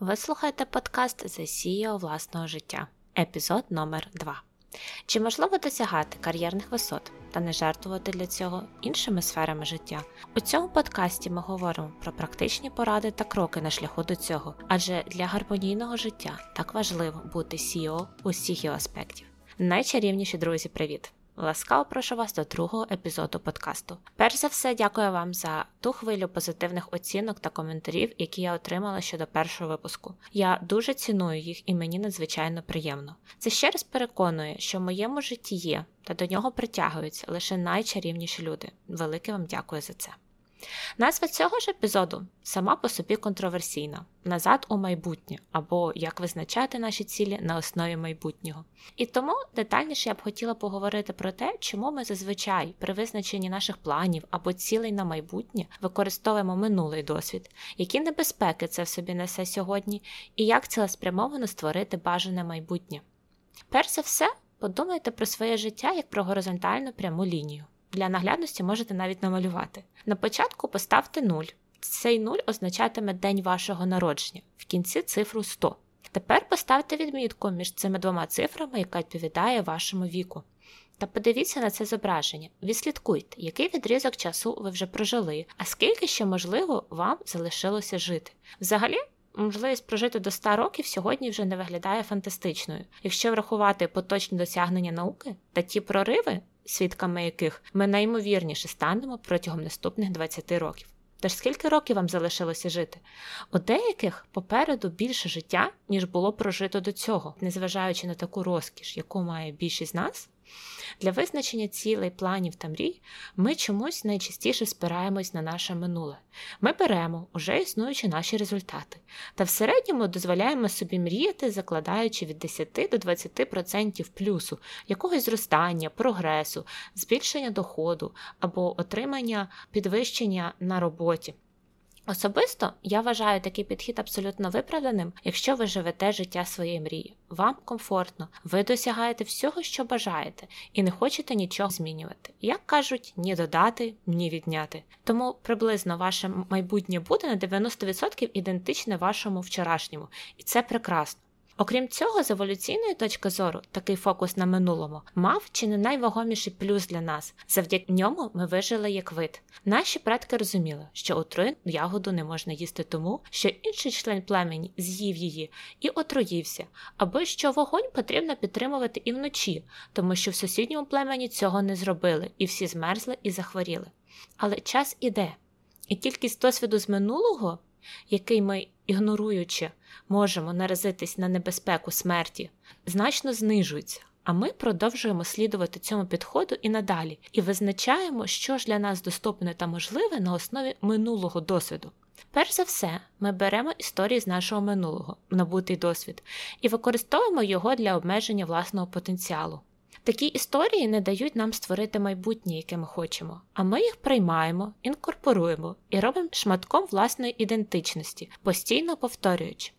Ви слухаєте подкаст CEO власного життя, епізод номер 2 Чи можливо досягати кар'єрних висот та не жертвувати для цього іншими сферами життя? У цьому подкасті ми говоримо про практичні поради та кроки на шляху до цього, адже для гармонійного життя так важливо бути CEO усіх його аспектів. Найчарівніші друзі, привіт! Ласкаво прошу вас до другого епізоду подкасту. Перш за все, дякую вам за ту хвилю позитивних оцінок та коментарів, які я отримала щодо першого випуску. Я дуже ціную їх і мені надзвичайно приємно. Це ще раз переконує, що в моєму житті є та до нього притягуються лише найчарівніші люди. Велике вам дякую за це. Назва цього ж епізоду сама по собі контроверсійна назад у майбутнє або як визначати наші цілі на основі майбутнього. І тому детальніше я б хотіла поговорити про те, чому ми зазвичай при визначенні наших планів або цілей на майбутнє використовуємо минулий досвід, які небезпеки це в собі несе сьогодні, і як цілеспрямовано створити бажане майбутнє. Перш за все, подумайте про своє життя як про горизонтальну пряму лінію. Для наглядності можете навіть намалювати. На початку поставте 0. Цей 0 означатиме день вашого народження, в кінці цифру 100. Тепер поставте відмітку між цими двома цифрами, яка відповідає вашому віку. Та подивіться на це зображення, відслідкуйте, який відрізок часу ви вже прожили, а скільки ще, можливо, вам залишилося жити. Взагалі, можливість прожити до 100 років сьогодні вже не виглядає фантастичною. Якщо врахувати поточні досягнення науки та ті прориви, свідками яких ми наймовірніше станемо протягом наступних 20 років. Тож скільки років вам залишилося жити? У деяких попереду більше життя, ніж було прожито до цього, незважаючи на таку розкіш, яку має більшість з нас, для визначення цілей, планів та мрій ми чомусь найчастіше спираємось на наше минуле. Ми беремо уже існуючі наші результати, та в середньому дозволяємо собі мріяти, закладаючи від 10 до 20% плюсу, якогось зростання, прогресу, збільшення доходу або отримання підвищення на роботі. Особисто я вважаю такий підхід абсолютно виправданим, якщо ви живете життя своєї мрії. Вам комфортно, ви досягаєте всього, що бажаєте, і не хочете нічого змінювати. Як кажуть, ні додати, ні відняти. Тому приблизно ваше майбутнє буде на 90% ідентичне вашому вчорашньому, і це прекрасно. Окрім цього, з еволюційної точки зору, такий фокус на минулому мав чи не найвагоміший плюс для нас. Завдяки ньому ми вижили як вид. Наші предки розуміли, що отруєну ягоду не можна їсти тому, що інший член племені з'їв її і отруївся, або що вогонь потрібно підтримувати і вночі, тому що в сусідньому племені цього не зробили, і всі змерзли і захворіли. Але час іде, і кількість досвіду з минулого який ми, ігноруючи, можемо наразитись на небезпеку смерті, значно знижується. А ми продовжуємо слідувати цьому підходу і надалі, і визначаємо, що ж для нас доступне та можливе на основі минулого досвіду. Перш за все, ми беремо історії з нашого минулого, набутий досвід, і використовуємо його для обмеження власного потенціалу. Такі історії не дають нам створити майбутнє, яке ми хочемо, а ми їх приймаємо, інкорпоруємо і робимо шматком власної ідентичності, постійно повторюючи.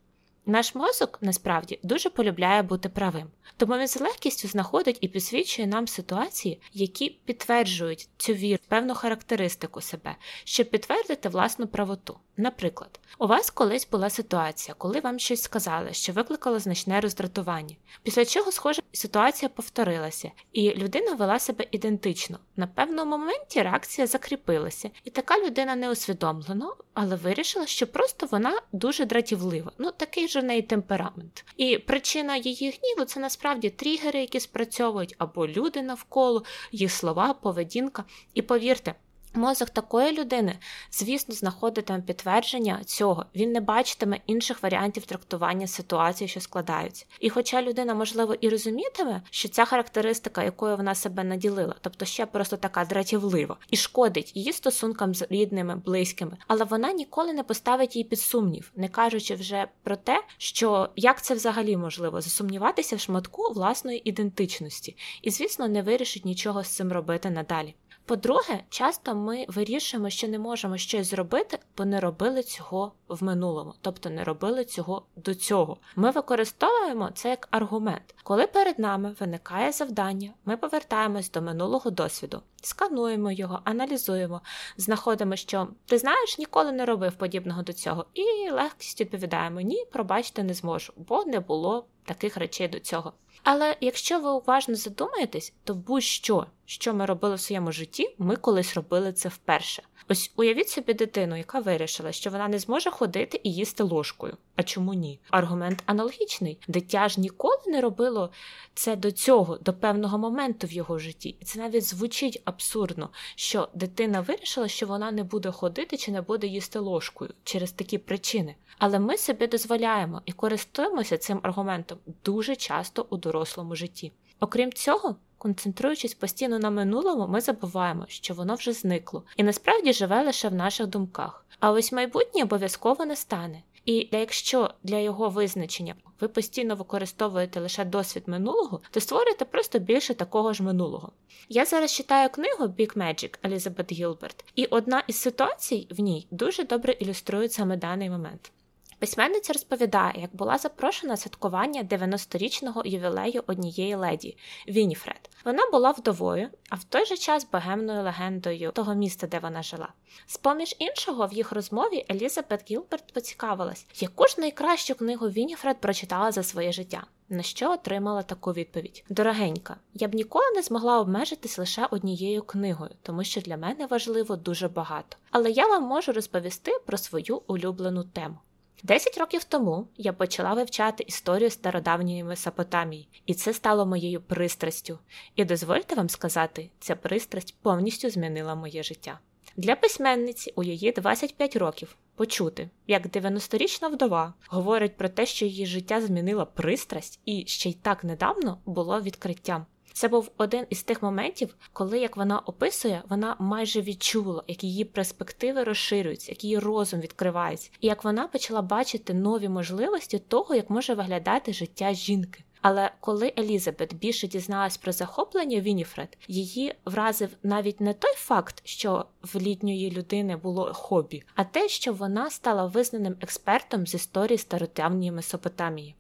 Наш мозок насправді дуже полюбляє бути правим, тому він з легкістю знаходить і підсвічує нам ситуації, які підтверджують цю віру, певну характеристику себе, щоб підтвердити власну правоту. Наприклад, у вас колись була ситуація, коли вам щось сказали, що викликало значне роздратування, після чого, схоже, ситуація повторилася, і людина вела себе ідентично. На певному моменті реакція закріпилася, і така людина не усвідомлено, але вирішила, що просто вона дуже дратівлива. Ну такий неї темперамент. І причина її гніву це насправді тригери, які спрацьовують, або люди навколо, їх слова, поведінка. І повірте. Мозок такої людини, звісно, знаходитиме підтвердження цього, він не бачитиме інших варіантів трактування ситуації, що складаються. І хоча людина, можливо, і розумітиме, що ця характеристика, якою вона себе наділила, тобто ще просто така дратівлива, і шкодить її стосункам з рідними, близькими, але вона ніколи не поставить її під сумнів, не кажучи вже про те, що як це взагалі можливо засумніватися в шматку власної ідентичності, і, звісно, не вирішить нічого з цим робити надалі. По-друге, часто ми вирішуємо, що не можемо щось зробити, бо не робили цього в минулому, тобто не робили цього до цього. Ми використовуємо це як аргумент. Коли перед нами виникає завдання, ми повертаємось до минулого досвіду, скануємо його, аналізуємо, знаходимо, що ти знаєш, ніколи не робив подібного до цього, і легкістю відповідаємо Ні, пробачити не зможу, бо не було таких речей до цього. Але якщо ви уважно задумаєтесь, то будь-що, що ми робили в своєму житті, ми колись робили це вперше. Ось уявіть собі дитину, яка вирішила, що вона не зможе ходити і їсти ложкою. А чому ні? Аргумент аналогічний. Дитя ж ніколи не робило це до цього, до певного моменту в його житті. І це навіть звучить абсурдно, що дитина вирішила, що вона не буде ходити чи не буде їсти ложкою через такі причини. Але ми собі дозволяємо і користуємося цим аргументом дуже часто у дорослому житті. Окрім цього, концентруючись постійно на минулому, ми забуваємо, що воно вже зникло, і насправді живе лише в наших думках. А ось майбутнє обов'язково не стане. І якщо для його визначення ви постійно використовуєте лише досвід минулого, то створюєте просто більше такого ж минулого. Я зараз читаю книгу Big Magic Елізабет Гілберт, і одна із ситуацій в ній дуже добре ілюструє саме даний момент. Письменниця розповідає, як була запрошена святкування 90-річного ювілею однієї леді Вініфред. Вона була вдовою, а в той же час богемною легендою того міста, де вона жила. З поміж іншого, в їх розмові Елізабет Гілберт поцікавилась, яку ж найкращу книгу Вініфред прочитала за своє життя. На що отримала таку відповідь: Дорогенька, я б ніколи не змогла обмежитись лише однією книгою, тому що для мене важливо дуже багато. Але я вам можу розповісти про свою улюблену тему. Десять років тому я почала вивчати історію стародавньої Месопотамії, і це стало моєю пристрастю. І дозвольте вам сказати, ця пристрасть повністю змінила моє життя. Для письменниці у її 25 років почути, як 90-річна вдова говорить про те, що її життя змінила пристрасть, і ще й так недавно було відкриттям. Це був один із тих моментів, коли, як вона описує, вона майже відчула, як її перспективи розширюються, як її розум відкривається, і як вона почала бачити нові можливості того, як може виглядати життя жінки. Але коли Елізабет більше дізналась про захоплення Вініфред, її вразив навіть не той факт, що в літньої людини було хобі, а те, що вона стала визнаним експертом з історії стародавньої Месопотамії.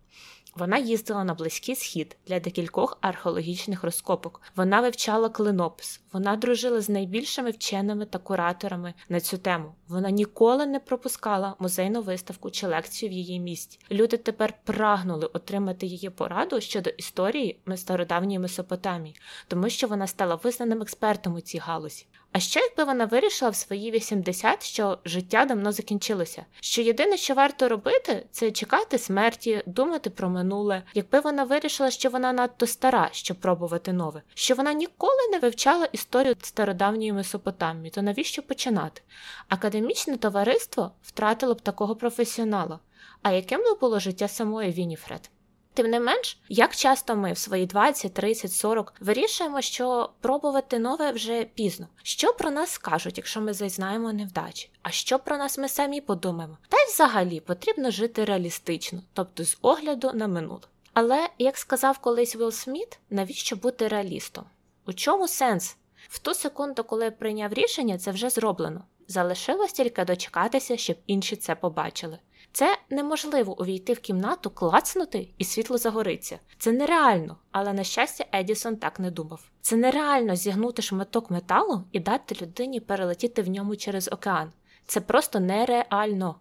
Вона їздила на близький схід для декількох археологічних розкопок. Вона вивчала клинопис, вона дружила з найбільшими вченими та кураторами на цю тему. Вона ніколи не пропускала музейну виставку чи лекцію в її місті. Люди тепер прагнули отримати її пораду щодо історії стародавньої Месопотамії, тому що вона стала визнаним експертом у цій галузі. А що якби вона вирішила в свої 80, що життя давно закінчилося? Що єдине, що варто робити, це чекати смерті, думати про минуле. Якби вона вирішила, що вона надто стара, щоб пробувати нове, що вона ніколи не вивчала історію стародавньої Месопотамії, то навіщо починати? Академічне товариство втратило б такого професіонала. А яким би було життя самої Вініфред? Тим не менш, як часто ми в свої 20, 30, 40 вирішуємо, що пробувати нове вже пізно. Що про нас скажуть, якщо ми зазнаємо невдачі? А що про нас ми самі подумаємо? Та й взагалі потрібно жити реалістично, тобто з огляду на минуле. Але, як сказав колись Вілл Сміт, навіщо бути реалістом? У чому сенс? В ту секунду, коли прийняв рішення, це вже зроблено. Залишилось тільки дочекатися, щоб інші це побачили. Це неможливо увійти в кімнату, клацнути і світло загориться. Це нереально, але на щастя, Едісон так не думав. Це нереально зігнути шматок металу і дати людині перелетіти в ньому через океан. Це просто нереально.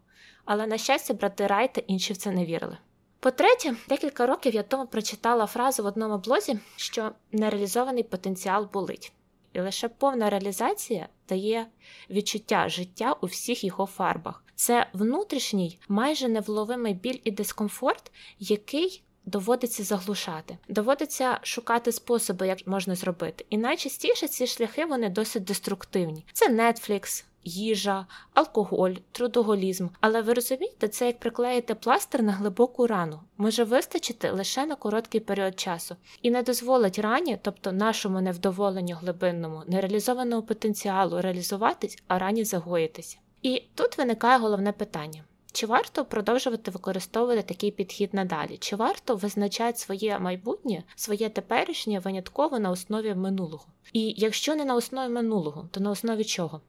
Але на щастя, брати Рай та інші в це не вірили. По-третє, декілька років я тому прочитала фразу в одному блозі, що нереалізований потенціал болить. І лише повна реалізація дає відчуття життя у всіх його фарбах. Це внутрішній, майже невловимий біль і дискомфорт, який доводиться заглушати. Доводиться шукати способи, як можна зробити. І найчастіше ці шляхи вони досить деструктивні. Це Netflix, їжа, алкоголь, трудоголізм. Але ви розумієте, це як приклеїти пластир на глибоку рану, може вистачити лише на короткий період часу і не дозволить рані, тобто нашому невдоволенню глибинному, нереалізованому потенціалу реалізуватись, а рані загоїтися. І тут виникає головне питання. Чи варто продовжувати використовувати такий підхід надалі? Чи варто визначати своє майбутнє, своє теперішнє винятково на основі минулого? І якщо не на основі минулого, то на основі чого?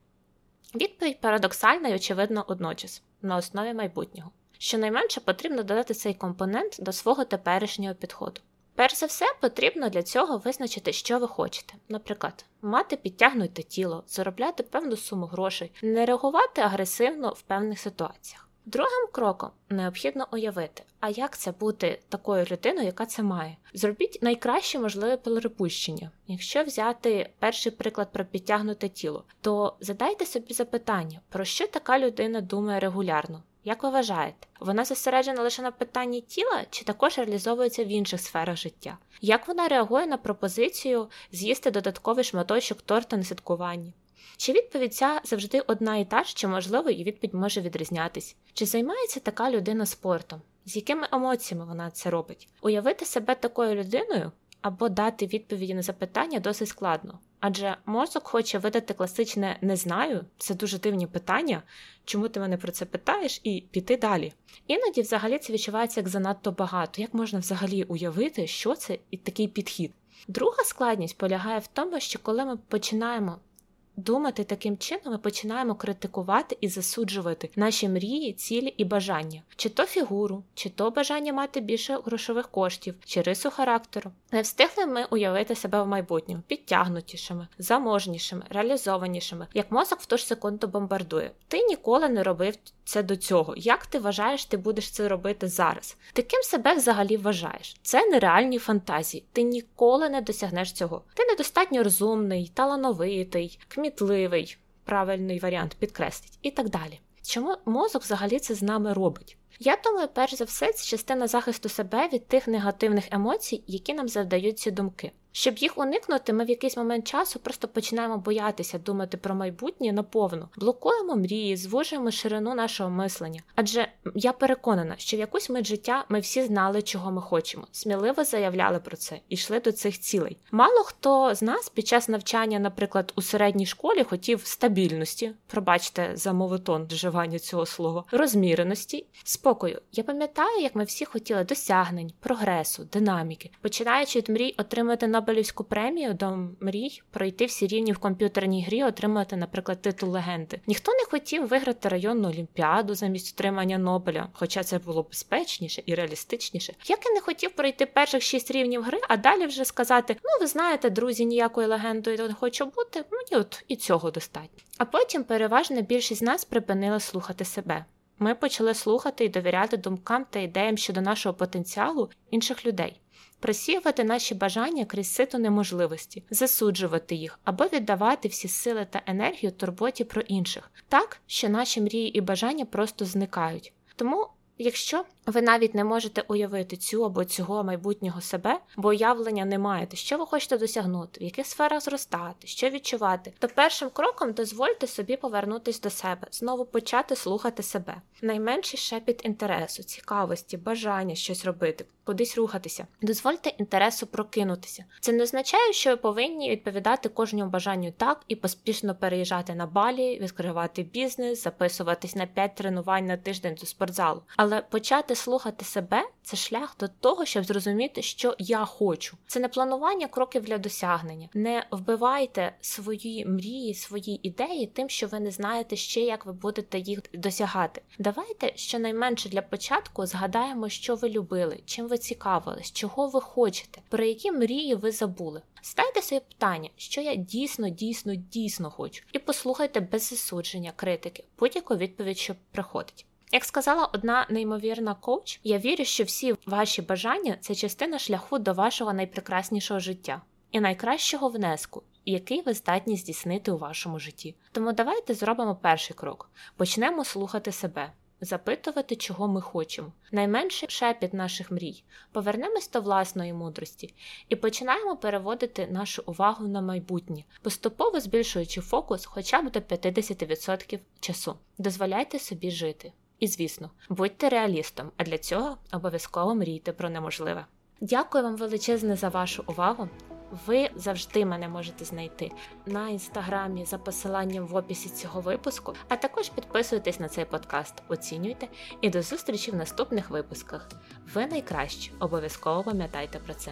Відповідь парадоксальна і очевидно одночас на основі майбутнього. Щонайменше потрібно додати цей компонент до свого теперішнього підходу. Перш за все, потрібно для цього визначити, що ви хочете. Наприклад, мати підтягнуте тіло, заробляти певну суму грошей, не реагувати агресивно в певних ситуаціях. Другим кроком необхідно уявити, а як це бути такою людиною, яка це має. Зробіть найкраще можливе перепущення. Якщо взяти перший приклад про підтягнуте тіло, то задайте собі запитання, про що така людина думає регулярно. Як ви вважаєте, вона зосереджена лише на питанні тіла чи також реалізовується в інших сферах життя? Як вона реагує на пропозицію з'їсти додатковий шматочок торта на святкуванні? Чи відповідь ця завжди одна і та ж, чи можливо і відповідь може відрізнятись? Чи займається така людина спортом? З якими емоціями вона це робить? Уявити себе такою людиною або дати відповіді на запитання досить складно. Адже мозок хоче видати класичне не знаю, це дуже дивні питання, чому ти мене про це питаєш, і піти далі. Іноді взагалі це відчувається як занадто багато, як можна взагалі уявити, що це і такий підхід. Друга складність полягає в тому, що коли ми починаємо думати таким чином, ми починаємо критикувати і засуджувати наші мрії, цілі і бажання, чи то фігуру, чи то бажання мати більше грошових коштів, чи рису характеру. Не встигли ми уявити себе в майбутньому підтягнутішими, заможнішими, реалізованішими, як мозок в ту ж секунду бомбардує. Ти ніколи не робив це до цього. Як ти вважаєш, ти будеш це робити зараз? Ти ким себе взагалі вважаєш? Це нереальні фантазії. Ти ніколи не досягнеш цього. Ти недостатньо розумний, талановитий, кмітливий, правильний варіант підкреслить і так далі. Чому мозок взагалі це з нами робить? Я думаю, перш за все, це частина захисту себе від тих негативних емоцій, які нам завдають ці думки. Щоб їх уникнути, ми в якийсь момент часу просто починаємо боятися думати про майбутнє наповну, блокуємо мрії, звужуємо ширину нашого мислення. Адже я переконана, що в якусь мить життя ми всі знали, чого ми хочемо, сміливо заявляли про це і йшли до цих цілей. Мало хто з нас під час навчання, наприклад, у середній школі хотів стабільності, пробачте за мовотон вживання цього слова, розміреності, спокою. Я пам'ятаю, як ми всі хотіли досягнень, прогресу, динаміки, починаючи від мрій отримати на Нобелівську премію до мрій пройти всі рівні в комп'ютерній грі, отримати, наприклад, титул легенди. Ніхто не хотів виграти районну олімпіаду замість отримання Нобеля, хоча це було безпечніше і реалістичніше. Як і не хотів пройти перших шість рівнів гри, а далі вже сказати: ну ви знаєте, друзі, ніякою легендою не хочу бути. Мені от і цього достатньо. А потім переважна більшість з нас припинила слухати себе. Ми почали слухати і довіряти думкам та ідеям щодо нашого потенціалу інших людей просіювати наші бажання крізь сито неможливості, засуджувати їх або віддавати всі сили та енергію турботі про інших, так що наші мрії і бажання просто зникають. Тому, якщо ви навіть не можете уявити цю або цього майбутнього себе, бо уявлення не маєте, що ви хочете досягнути, в яких сферах зростати, що відчувати, то першим кроком дозвольте собі повернутись до себе, знову почати слухати себе. Найменший шепіт інтересу, цікавості, бажання щось робити, кудись рухатися. Дозвольте інтересу прокинутися. Це не означає, що ви повинні відповідати кожному бажанню так і поспішно переїжджати на балі, відкривати бізнес, записуватись на 5 тренувань на тиждень до спортзалу, але почати слухати себе це шлях до того, щоб зрозуміти, що я хочу. Це не планування кроків для досягнення. Не вбивайте свої мрії, свої ідеї, тим, що ви не знаєте ще, як ви будете їх досягати. Давайте щонайменше для початку згадаємо, що ви любили, чим ви цікавились, чого ви хочете, про які мрії ви забули. Ставте собі питання, що я дійсно, дійсно, дійсно хочу, і послухайте без засудження, критики, будь-яку відповідь, що приходить. Як сказала одна неймовірна коуч, я вірю, що всі ваші бажання це частина шляху до вашого найпрекраснішого життя і найкращого внеску, який ви здатні здійснити у вашому житті. Тому давайте зробимо перший крок: почнемо слухати себе. Запитувати, чого ми хочемо, найменший шепіт наших мрій, повернемось до власної мудрості і починаємо переводити нашу увагу на майбутнє, поступово збільшуючи фокус хоча б до 50% часу. Дозволяйте собі жити. І звісно, будьте реалістом, а для цього обов'язково мрійте про неможливе. Дякую вам величезне за вашу увагу. Ви завжди мене можете знайти на інстаграмі за посиланням в описі цього випуску, а також підписуйтесь на цей подкаст, оцінюйте і до зустрічі в наступних випусках. Ви найкращі, обов'язково пам'ятайте про це.